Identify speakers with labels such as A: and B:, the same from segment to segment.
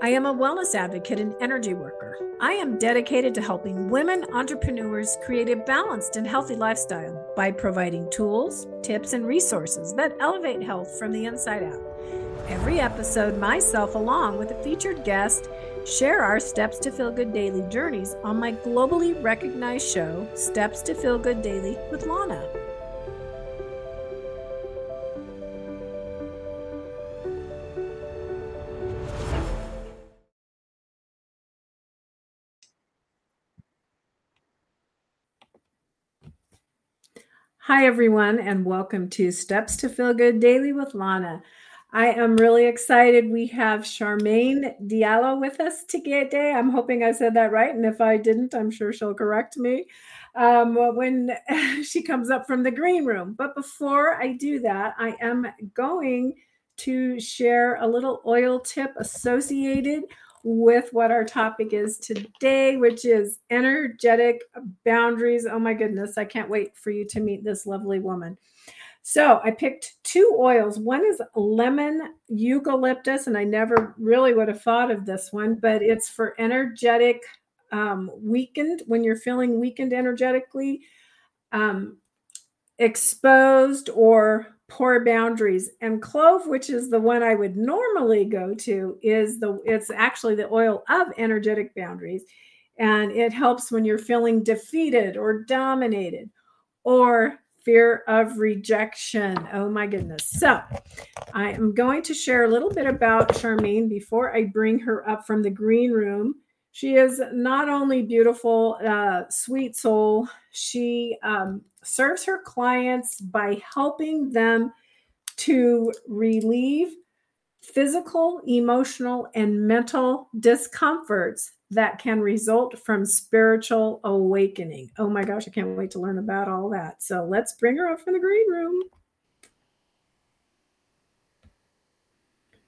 A: I am a wellness advocate and energy worker. I am dedicated to helping women entrepreneurs create a balanced and healthy lifestyle by providing tools, tips, and resources that elevate health from the inside out. Every episode, myself, along with a featured guest, share our Steps to Feel Good Daily journeys on my globally recognized show, Steps to Feel Good Daily with Lona. Hi, everyone, and welcome to Steps to Feel Good Daily with Lona. I am really excited. We have Charmaine Diallo with us today. I'm hoping I said that right. And if I didn't, I'm sure she'll correct me um, when she comes up from the green room. But before I do that, I am going to share a little oil tip associated with what our topic is today, which is energetic boundaries. Oh my goodness, I can't wait for you to meet this lovely woman. So I picked two oils. One is lemon eucalyptus, and I never really would have thought of this one, but it's for energetic um, weakened when you're feeling weakened energetically, um, exposed, or poor boundaries. And clove which is the one i would normally go to is the it's actually the oil of energetic boundaries. And it helps when you're feeling defeated or dominated or fear of rejection. Oh my goodness. So i am going to share a little bit about charmaine before i bring her up from the green room. She is not only beautiful uh, sweet soul she um, serves her clients by helping them to relieve physical, emotional, and mental discomforts that can result from spiritual awakening. Oh my gosh, I can't wait to learn about all that. So let's bring her up from the green room.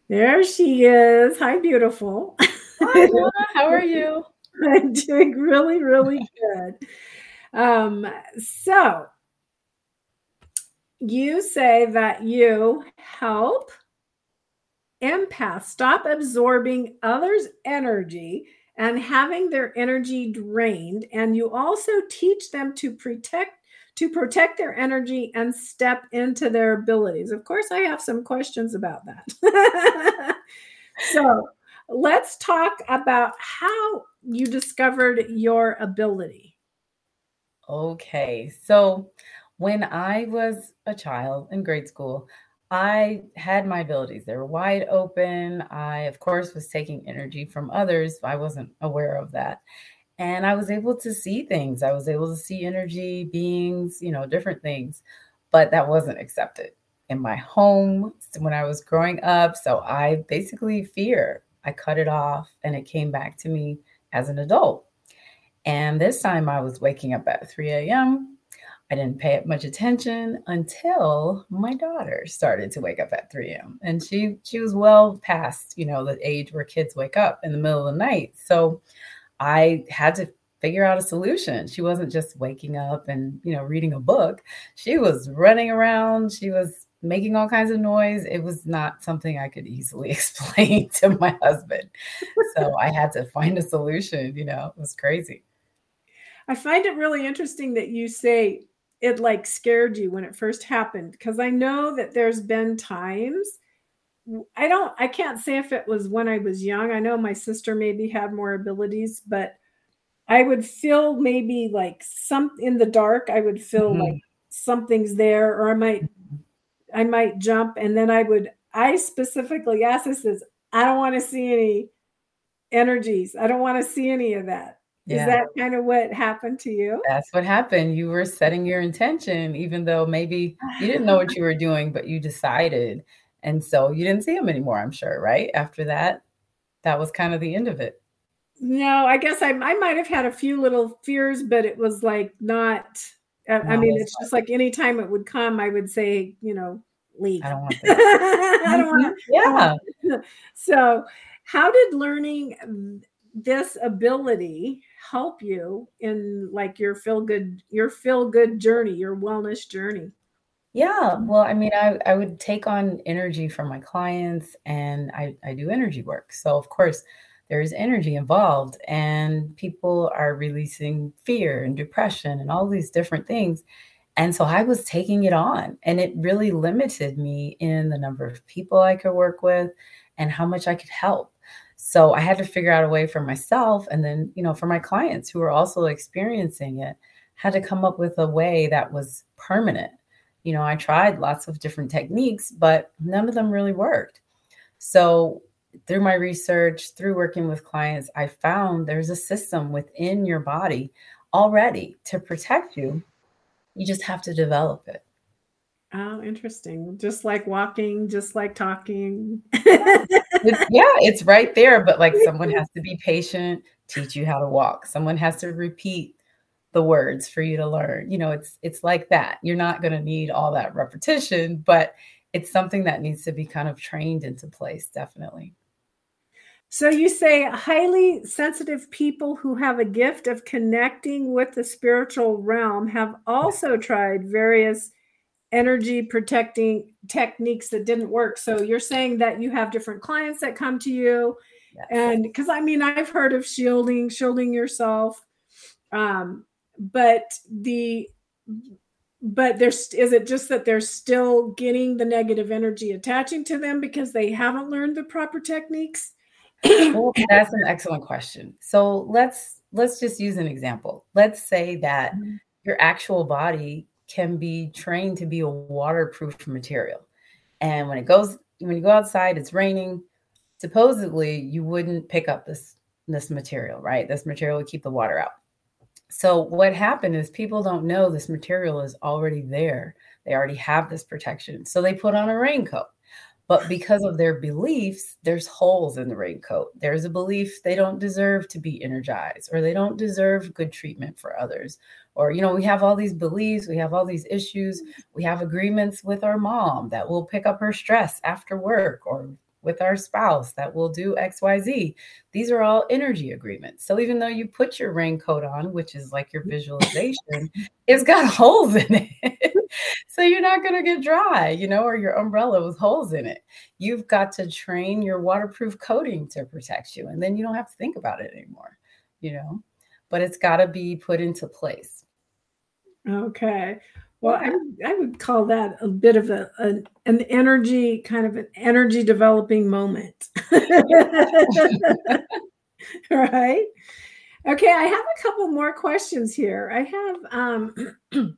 A: There she is. Hi, beautiful.
B: Hi, How are you?
A: I'm doing really, really good. Um, so you say that you help empaths stop absorbing others' energy and having their energy drained and you also teach them to protect to protect their energy and step into their abilities. Of course i have some questions about that. So let's talk about how you discovered your ability
B: Okay. So when I was a child in grade school, I had my abilities. They were wide open. I, of course, was taking energy from others. I wasn't aware of that. And I was able to see things. I was able to see energy, beings, you know, different things. But that wasn't accepted in my home when I was growing up. So I basically fear. I cut it off and it came back to me as an adult. And this time I was waking up at 3 a.m. I didn't pay much attention until my daughter started to wake up at 3 a.m. And she she was well past, you know, the age where kids wake up in the middle of the night. So I had to figure out a solution. She wasn't just waking up and, you know, reading a book. She was running around, she was making all kinds of noise. It was not something I could easily explain to my husband. So I had to find a solution, you know. It was crazy.
A: I find it really interesting that you say it like scared you when it first happened because I know that there's been times I don't I can't say if it was when I was young. I know my sister maybe had more abilities, but I would feel maybe like some in the dark, I would feel mm-hmm. like something's there or I might I might jump and then I would I specifically asked this is I don't want to see any energies. I don't want to see any of that. Yeah. Is that kind of what happened to you?
B: That's what happened. You were setting your intention, even though maybe you didn't know what you were doing, but you decided. And so you didn't see him anymore, I'm sure, right? After that, that was kind of the end of it.
A: No, I guess I, I might have had a few little fears, but it was like not. I, no, I mean, it's just like anytime it would come, I would say, you know, leave. I don't want I don't want mm-hmm. Yeah. So, how did learning this ability help you in like your feel good your feel good journey, your wellness journey?
B: Yeah, well, I mean, I I would take on energy from my clients and I I do energy work. So, of course, there's energy involved and people are releasing fear and depression and all these different things. And so I was taking it on and it really limited me in the number of people I could work with and how much I could help. So I had to figure out a way for myself and then, you know, for my clients who were also experiencing it, had to come up with a way that was permanent. You know, I tried lots of different techniques, but none of them really worked. So through my research, through working with clients, I found there's a system within your body already to protect you. You just have to develop it.
A: Oh, interesting. Just like walking, just like talking.
B: it's, yeah, it's right there. But like someone has to be patient, teach you how to walk. Someone has to repeat the words for you to learn. You know, it's it's like that. You're not going to need all that repetition, but it's something that needs to be kind of trained into place, definitely.
A: So you say highly sensitive people who have a gift of connecting with the spiritual realm have also tried various energy protecting techniques that didn't work. So you're saying that you have different clients that come to you yes. and because I mean I've heard of shielding, shielding yourself. Um, but the but there's is it just that they're still getting the negative energy attaching to them because they haven't learned the proper techniques?
B: well, that's an excellent question. So let's let's just use an example. Let's say that mm-hmm. your actual body can be trained to be a waterproof material. And when it goes when you go outside, it's raining, supposedly you wouldn't pick up this this material, right? This material would keep the water out. So what happened is people don't know this material is already there. They already have this protection. So they put on a raincoat. But because of their beliefs, there's holes in the raincoat. There's a belief they don't deserve to be energized or they don't deserve good treatment for others. Or, you know, we have all these beliefs, we have all these issues, mm-hmm. we have agreements with our mom that will pick up her stress after work or with our spouse that will do XYZ. These are all energy agreements. So even though you put your raincoat on, which is like your visualization, it's got holes in it. so you're not going to get dry, you know, or your umbrella with holes in it. You've got to train your waterproof coating to protect you. And then you don't have to think about it anymore, you know, but it's got to be put into place.
A: Okay. Well, I, I would call that a bit of a, a an energy kind of an energy developing moment. right? Okay, I have a couple more questions here. I have um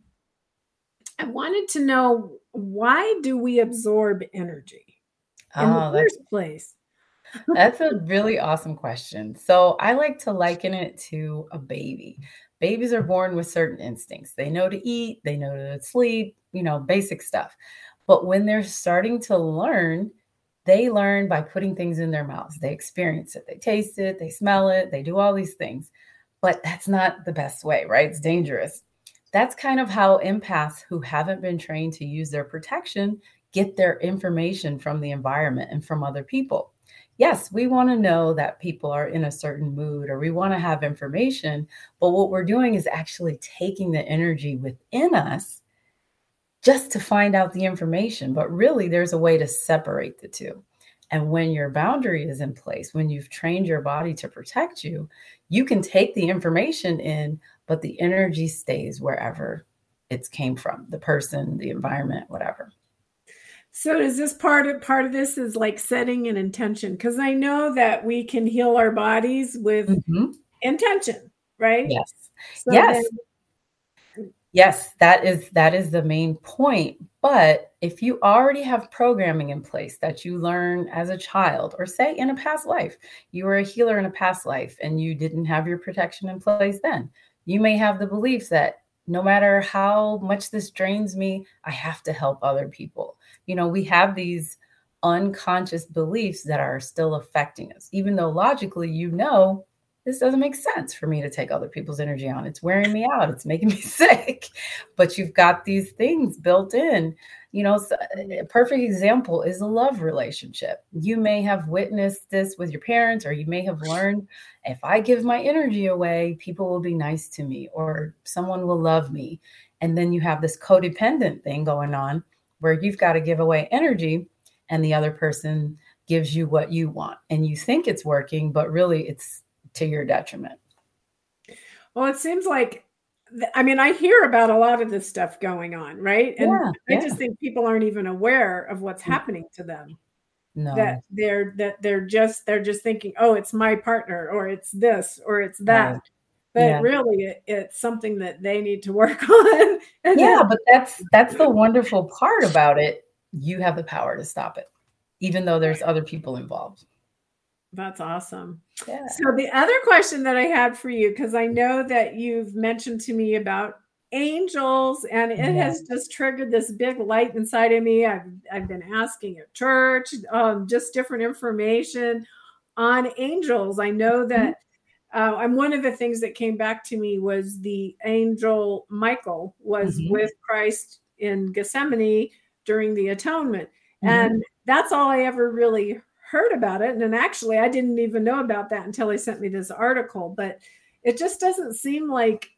A: I wanted to know why do we absorb energy in oh, the first place?
B: That's a really awesome question. So I like to liken it to a baby babies are born with certain instincts. They know to eat, they know to sleep, you know, basic stuff. But when they're starting to learn, they learn by putting things in their mouths. They experience it, they taste it, they smell it, they do all these things. But that's not the best way, right? It's dangerous. That's kind of how empaths who haven't been trained to use their protection get their information from the environment and from other people yes, we want to know that people are in a certain mood or we want to have information. But what we're doing is actually taking the energy within us just to find out the information. But really, there's a way to separate the two. And when your boundary is in place, when you've trained your body to protect you, you can take the information in, but the energy stays wherever it's came from the person, the environment, whatever.
A: So is this part of part of this is like setting an intention? Because I know that we can heal our bodies with mm-hmm. intention, right?
B: Yes. So yes. Then- yes, that is that is the main point. But if you already have programming in place that you learn as a child, or say in a past life, you were a healer in a past life and you didn't have your protection in place then, you may have the beliefs that no matter how much this drains me, I have to help other people you know we have these unconscious beliefs that are still affecting us, even though logically you know this doesn't make sense for me to take other people's energy on. It's wearing me out. It's making me sick. But you've got these things built in. You know, a perfect example is a love relationship. You may have witnessed this with your parents, or you may have learned if I give my energy away, people will be nice to me, or someone will love me. And then you have this codependent thing going on where you've got to give away energy and the other person gives you what you want. And you think it's working, but really it's to your detriment.
A: Well, it seems like I mean, I hear about a lot of this stuff going on, right? And
B: Yeah,
A: I
B: yeah.
A: just think people aren't even aware of what's
B: Mm,
A: happening to them.
B: No.
A: That they're that they're just they're just thinking, oh, it's my partner, or it's this, or it's
B: right.
A: that. But
B: Yeah.
A: really, it, it's something that they need to work on.
B: Yeah,
A: then,
B: but that's that's the wonderful part about it. You have the power to stop it, even though there's other people involved.
A: That's awesome.
B: Yeah.
A: So the other question that I had for you, because I know that you've mentioned to me about angels, and it
B: Yeah.
A: has just triggered this big light inside of me. I've I've been asking at church, um, just different information on angels. I know
B: Mhm.
A: that, uh, and one of the things that came back to me was the angel Michael was
B: Mhm.
A: with Christ in Gethsemane during the atonement,
B: Mhm.
A: and that's all I ever really heard about it. And actually, I didn't even know about that until he sent me this article. But it just doesn't seem like.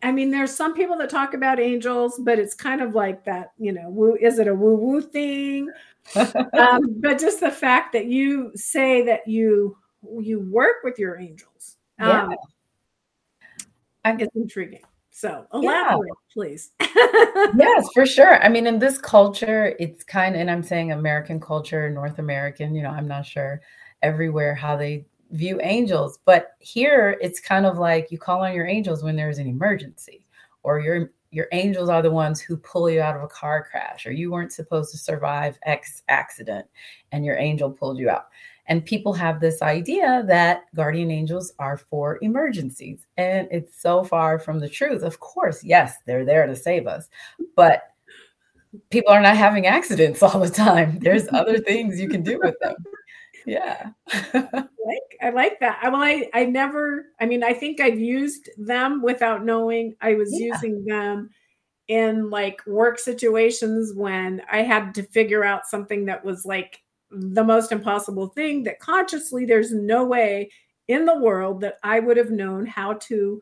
A: I mean, there's some people that talk about angels, but it's kind of like that, you know, woo, is it a woo woo thing? Um, but just the fact that you say that you you work with your angels
B: Yeah.
A: um,
B: I
A: is intriguing. So
B: yeah.
A: please.
B: Yes, for sure. I mean, in this culture, it's kind of, and I'm saying American culture, North American, you know, I'm not sure everywhere how they view angels, but here it's kind of like you call on your angels when there's an emergency, or your your angels are the ones who pull you out of a car crash, or you weren't supposed to survive X accident and your angel pulled you out. And people have this idea that guardian angels are for emergencies. And it's so far from the truth. Of course, yes, they're there to save us, but people are not having accidents all the time. There's other things you can do with them. Yeah.
A: I like I like that. I well, I I never. I mean, I think I've used them without knowing I was
B: Yeah.
A: using them in like work situations when I had to figure out something that was like the most impossible thing that consciously there's no way in the world that I would have known how to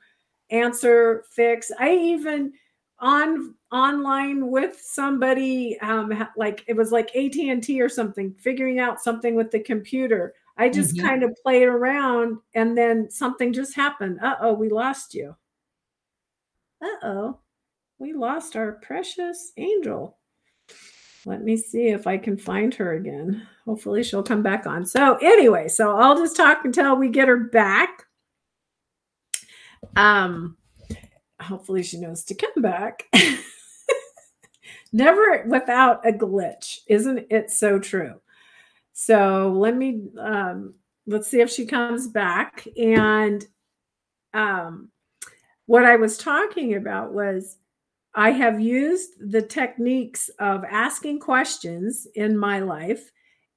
A: answer, fix. I even on online with somebody um like it was like AT&T or something figuring out something with the computer. I just
B: Mhm.
A: kind of played around and then something just happened. Uh-oh, we lost you. Uh-oh. We lost our precious angel. Let me see if I can find her again. Hopefully she'll come back on. So anyway, so I'll just talk until we get her back. Um hopefully she knows to come back. Never without a glitch. Isn't it so true? So let me um let's see if she comes back and um what I was talking about was I have used the techniques of asking questions in my life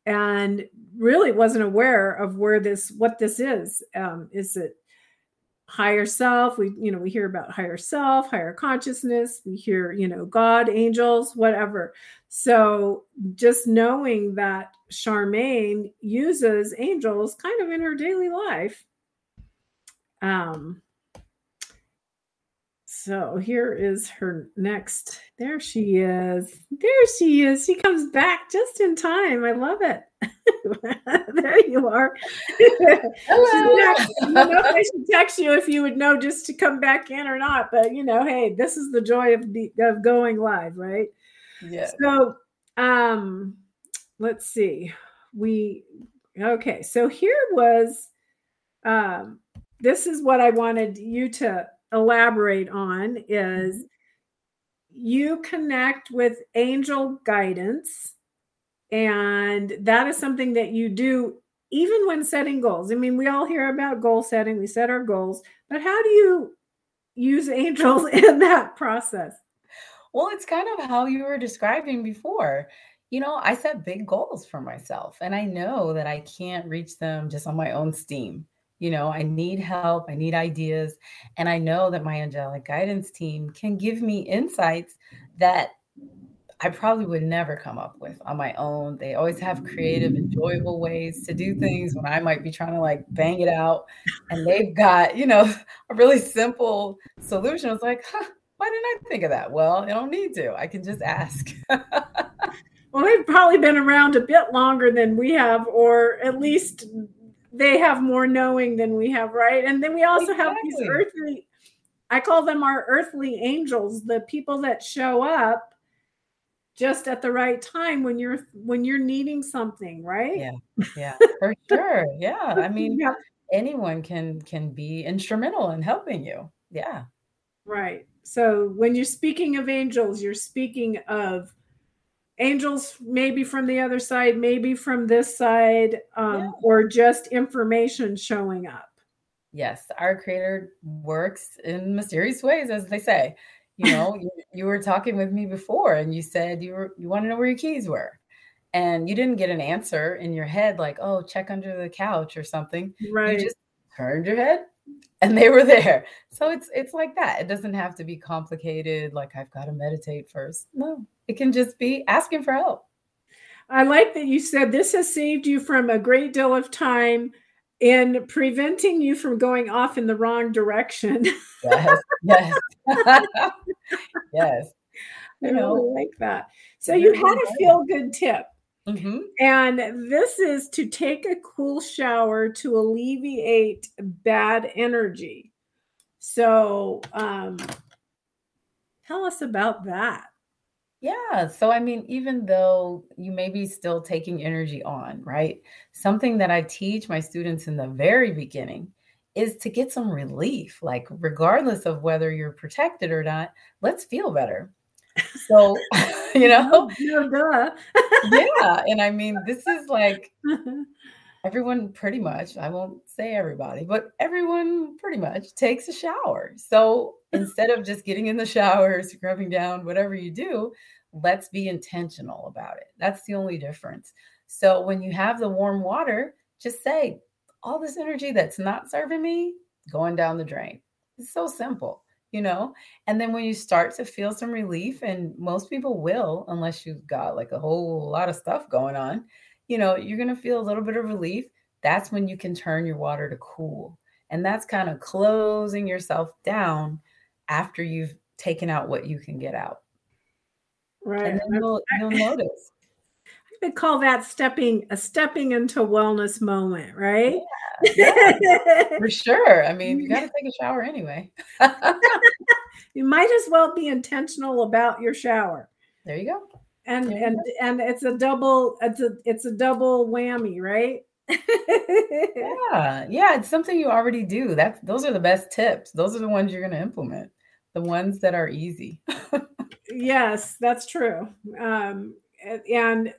A: and really wasn't aware of where this what this is. Um, is it higher self? We you know we hear about higher self, higher consciousness. We hear you know God, angels, whatever. So just knowing that Charmaine uses angels kind of in her daily life. Um, so here is her next. There she is. There she is. She comes back just in time. I love it. there you are. Back. I know if I should text you if you would know just to come back in or not. But you know, hey, this is the joy of the, of going live, right?
B: Yeah.
A: So, um, let's see. We okay. So here was, um, this is what I wanted you to elaborate on is mm-hmm. you connect with angel guidance and that is something that you do even when setting goals i mean we all hear about goal setting we set our goals but how do you use angels in that process
B: Well, it's kind of how you were describing before. you know, I set big goals for myself and I know that I can't reach them just on my own steam. You know, I need help, I need ideas, and I know that my angelic guidance team can give me insights that I probably would never come up with on my own. They always have creative, enjoyable ways to do things when I might be trying to like bang it out. And they've got, you know, a really simple solution. It's like, huh, why didn't I think of that? Well, I don't need to. I can just ask.
A: well, they've probably been around a bit longer than we have, or at least they have more knowing than we have, right? And then we also exactly. have these earthly, I call them our earthly angels, the people that show up just at the right time when you're when you're needing something, right?
B: Yeah. Yeah. For sure. Yeah. I mean, yeah. anyone can can be instrumental in helping you. Yeah.
A: Right. So when you're speaking of angels, you're speaking of angels maybe from the other side, maybe from this side, um, yeah. or just information showing up.
B: Yes, our creator works in mysterious ways, as they say. You know, you, you, were talking with me before, and you said you were you want to know where your keys were, and you didn't get an answer in your head like, "Oh, check under the couch" or something. Right. You just turned your head, and they were there. So it's it's like that. It doesn't have to be complicated. Like I've got to meditate first. No, it can just be asking for help.
A: I like that you said this has saved you from a great deal of time in preventing you from going off in the wrong direction.
B: yes, yes, yes.
A: I know. really like that. So you had a feel good tip. Mm-hmm. And this is to take a cool shower to alleviate bad energy. So, um, tell us about that.
B: Yeah. So, I mean, even though you may be still taking energy on, right? Something that I teach my students in the very beginning is to get some relief. Like, regardless of whether you're protected or not, let's feel better. So, you know,
A: no,
B: yeah. And I mean, this is like everyone pretty much, I won't say everybody, but everyone pretty much takes a shower. So instead of just getting in the shower, scrubbing down, whatever you do, let's be intentional about it. That's the only difference. So when you have the warm water, just say, all this energy that's not serving me, going down the drain. It's so simple, you know? And then when you start to feel some relief, and most people will, unless you've got like a whole lot of stuff going on, you know, you're going to feel a little bit of relief. That's when you can turn your water to cool. And that's kind of closing yourself down after you've taken out what you can get out.
A: Right.
B: And then you'll, you'll notice.
A: I could call that stepping a stepping into wellness moment, right?
B: Yeah, yeah, for sure. I mean, you mm-hmm. got to take a shower anyway.
A: you might as well be intentional about your shower.
B: There you go
A: and yeah. and and it's a double it's a it's a double whammy right?
B: Yeah yeah it's something you already do. That's those are the best tips. Those are the ones you're going to implement. The ones that are easy.
A: Yes that's true. Um and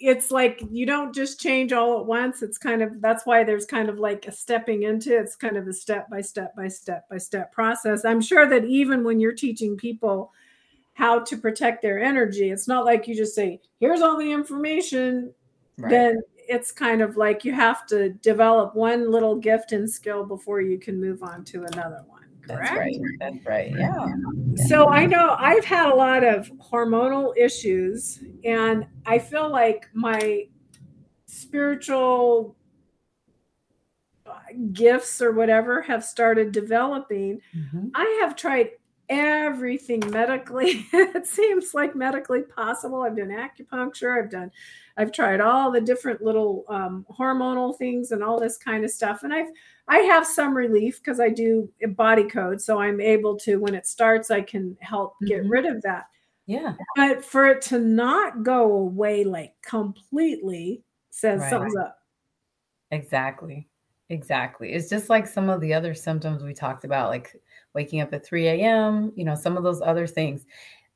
A: it's like you don't just change all at once. It's kind of that's why there's kind of like a stepping into it's kind of a step by step by step by step process. I'm sure that even when you're teaching people how to protect their energy. It's not like you just say, here's all the information. Right. Then it's kind of like you have to develop one little gift and skill before you can move on to another one. Correct?
B: That's right. That's right. Yeah.
A: So I know I've had a lot of hormonal issues, and I feel like my spiritual gifts or whatever have started developing. Mm-hmm. I have tried everything medically. It seems like medically possible. I've done acupuncture. I've done i've tried all the different little um, hormonal things and all this kind of stuff. And i've i have some relief because i do body code so i'm able to when it starts i can help get mm-hmm. rid of that.
B: Yeah.
A: But for it to not go away like completely says right. something's up.
B: Exactly. Exactly. It's just like some of the other symptoms we talked about like waking up at 3 a.m., you know, some of those other things.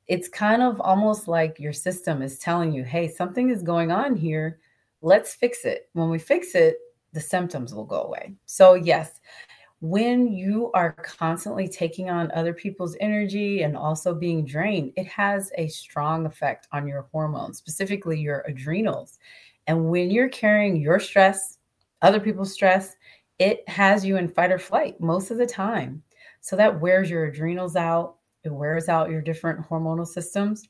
B: It's kind of almost like your system is telling you, hey, something is going on here. Let's fix it. When we fix it, the symptoms will go away. So, yes, when you are constantly taking on other people's energy and also being drained, it has a strong effect on your hormones, specifically your adrenals. And when you're carrying your stress, other people's stress, it has you in fight or flight most of the time. So that wears your adrenals out, it wears out your different hormonal systems.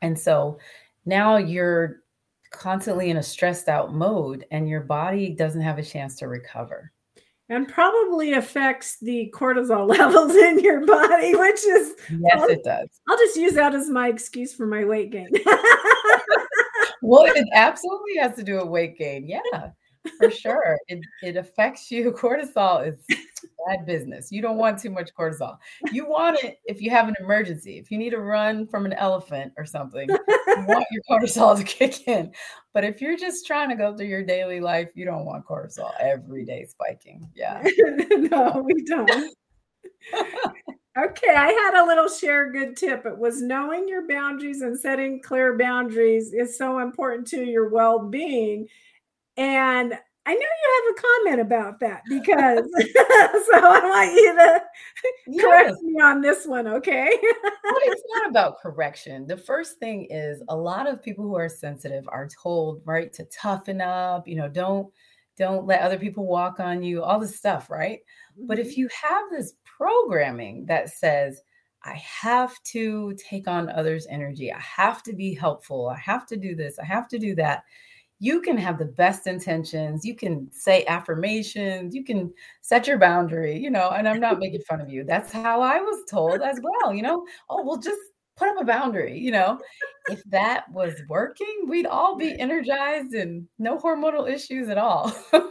B: And so now you're constantly in a stressed out mode and your body doesn't have a chance to recover
A: and probably affects the cortisol levels in your body, which is
B: yes, I'll, it does.
A: I'll just use that as my excuse for my weight gain.
B: well, it absolutely has to do with weight gain. Yeah, for sure. It it affects you. Cortisol is bad business. You don't want too much cortisol. You want it if you have an emergency, if you need to run from an elephant or something, you want your cortisol to kick in. But if you're just trying to go through your daily life, you don't want cortisol every day spiking. Yeah.
A: no, we don't. okay, I had a little share good tip. It was knowing your boundaries and setting clear boundaries is so important to your well being. And I know you have a comment about that because so I want you to yes. correct me on this one, okay?
B: well, it's not about correction. The first thing is a lot of people who are sensitive are told, right, to toughen up, you know, don't don't let other people walk on you, all this stuff, right? Mm-hmm. But if mm-hmm. you have this programming that says, I have to take on others' energy, I have to be helpful, I have to do this, I have to do that you can have the best intentions you can say affirmations you can set your boundary you know and i'm not making fun of you. That's how i was told as well you know oh well just put up a boundary you know? If that was working we'd all be energized and no hormonal issues at all.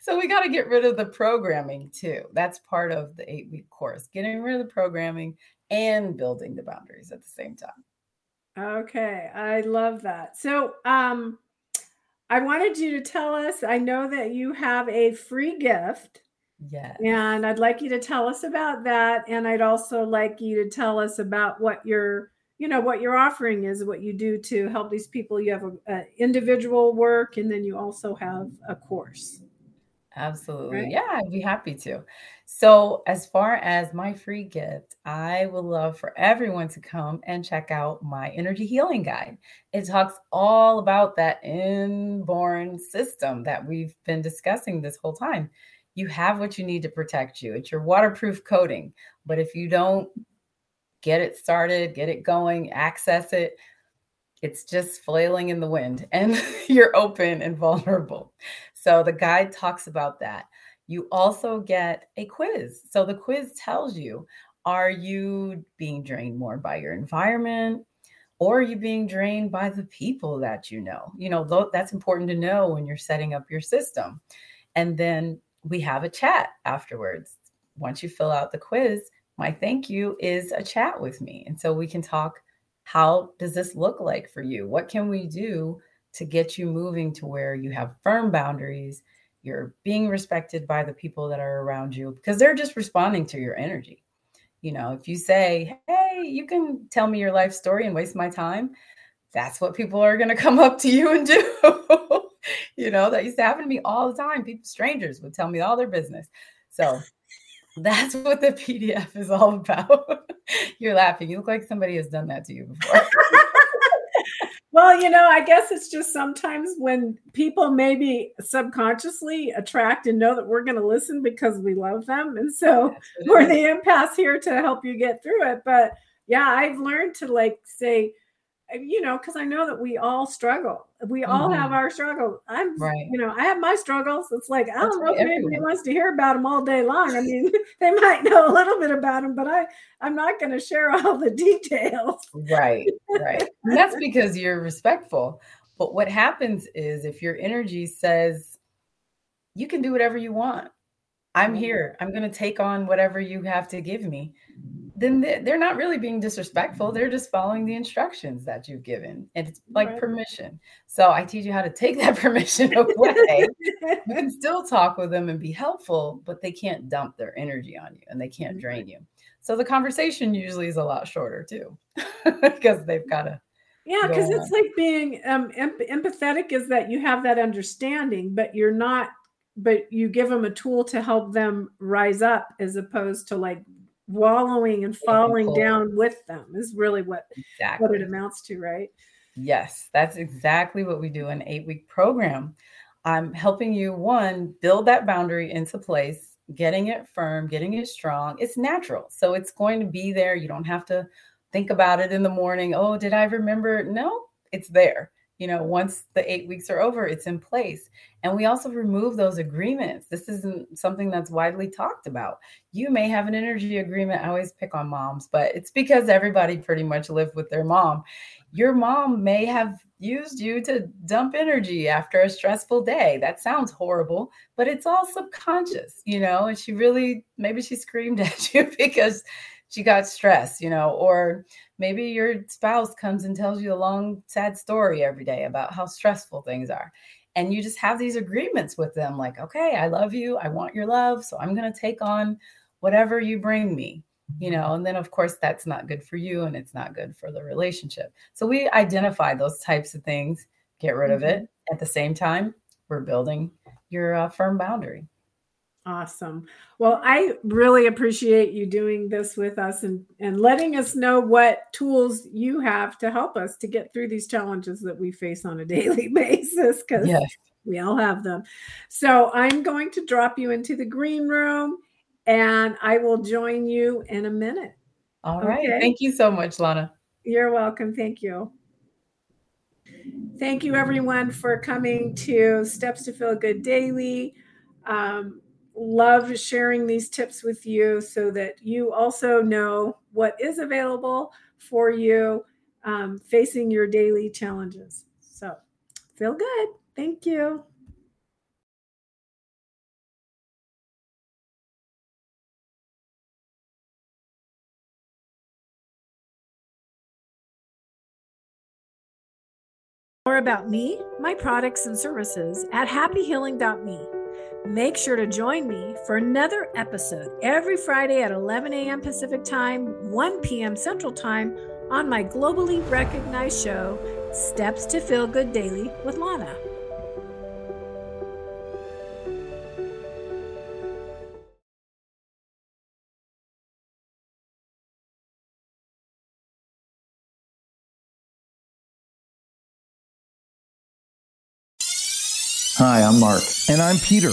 B: So we got to get rid of the programming too. That's part of the eight week course getting rid of the programming and building the boundaries at the same time
A: Okay, I love that. So, um, I wanted you to tell us. I know that you have a free gift.
B: Yes.
A: And I'd like you to tell us about that. And I'd also like you to tell us about what your, you know, what your offering is, what you do to help these people. You have a, a individual work, and then you also have a course.
B: Absolutely. Right? Yeah, I'd be happy to. So, as far as my free gift, I would love for everyone to come and check out my energy healing guide. It talks all about that inborn system that we've been discussing this whole time. You have what you need to protect you. It's your waterproof coating. But if you don't get it started, get it going, access it, it's just flailing in the wind and you're open and vulnerable. So the guide talks about that. You also get a quiz. So the quiz tells you are you being drained more by your environment or are you being drained by the people that you know? You know, that's important to know when you're setting up your system. And then we have a chat afterwards. Once you fill out the quiz, my thank you is a chat with me. And so we can talk how does this look like for you? What can we do to get you moving to where you have firm boundaries, you're being respected by the people that are around you because they're just responding to your energy. You know, if you say, Hey, you can tell me your life story and waste my time, that's what people are going to come up to you and do. you know, that used to happen to me all the time. People, strangers would tell me all their business. So that's what the PDF is all about. You're laughing. You look like somebody has done that to you before.
A: Well, you know, I guess it's just sometimes when people maybe subconsciously attract and know that we're going to listen because we love them. And so we're the empaths here to help you get through it. But yeah, I've learned to like say, you know, because I know that we all struggle. We all mm-hmm. have our struggle. I'm, right. you know, I have my struggles. It's like I don't know if anybody wants to hear about them all day long. I mean, they might know a little bit about them, but I, I'm not going to share all the details.
B: Right, right. that's because you're respectful. But what happens is if your energy says you can do whatever you want, I'm here. I'm going to take on whatever you have to give me then they're not really being disrespectful. They're just following the instructions that you've given. And it's like right. permission. So I teach you how to take that permission away. you can still talk with them and be helpful, but they can't dump their energy on you and they can't drain you. So the conversation usually is a lot shorter too, because they've got to.
A: Yeah, because it's like being um, empathetic is that you have that understanding, but you're not but you give them a tool to help them rise up as opposed to like wallowing and falling down with them is really what exactly. what it amounts to right?
B: Yes that's exactly what we do in eight week program. I'm helping you one build that boundary into place getting it firm getting it strong. It's natural so it's going to be there. You don't have to think about it in the morning oh did i remember? No it's there you know once the eight weeks are over it's in place. And we also remove those agreements. This isn't something that's widely talked about. You may have an energy agreement. I always pick on moms but it's because everybody pretty much lived with their mom. Your mom may have used you to dump energy after a stressful day. That sounds horrible but it's all subconscious you know and she really maybe she screamed at you because she got stressed, you know, or maybe your spouse comes and tells you a long, sad story every day about how stressful things are. And you just have these agreements with them like, okay, I love you. I want your love. So I'm going to take on whatever you bring me, you know. And then, of course, that's not good for you and it's not good for the relationship. So we identify those types of things, get rid of it. Mm-hmm. At the same time, we're building your uh, firm boundary.
A: Awesome. Well, I really appreciate you doing this with us and, and letting us know what tools you have to help us to get through these challenges that we face on a daily basis because yes. we all have them. So I'm going to drop you into the green room and I will join you in a minute.
B: All right. Okay? Thank you so much, Lona.
A: You're welcome. Thank you. Thank you, everyone, for coming to Steps to Feel Good Daily. Um, love sharing these tips with you so that you also know what is available for you um, facing your daily challenges. So feel good. Thank you. More about me, my products, and services at happyhealing.me. Make sure to join me for another episode every Friday at 11 a.m. Pacific Time, 1 p.m. Central Time on my globally recognized show, Steps to Feel Good Daily with Lona.
C: Hi, I'm Mark.
D: And I'm Peter.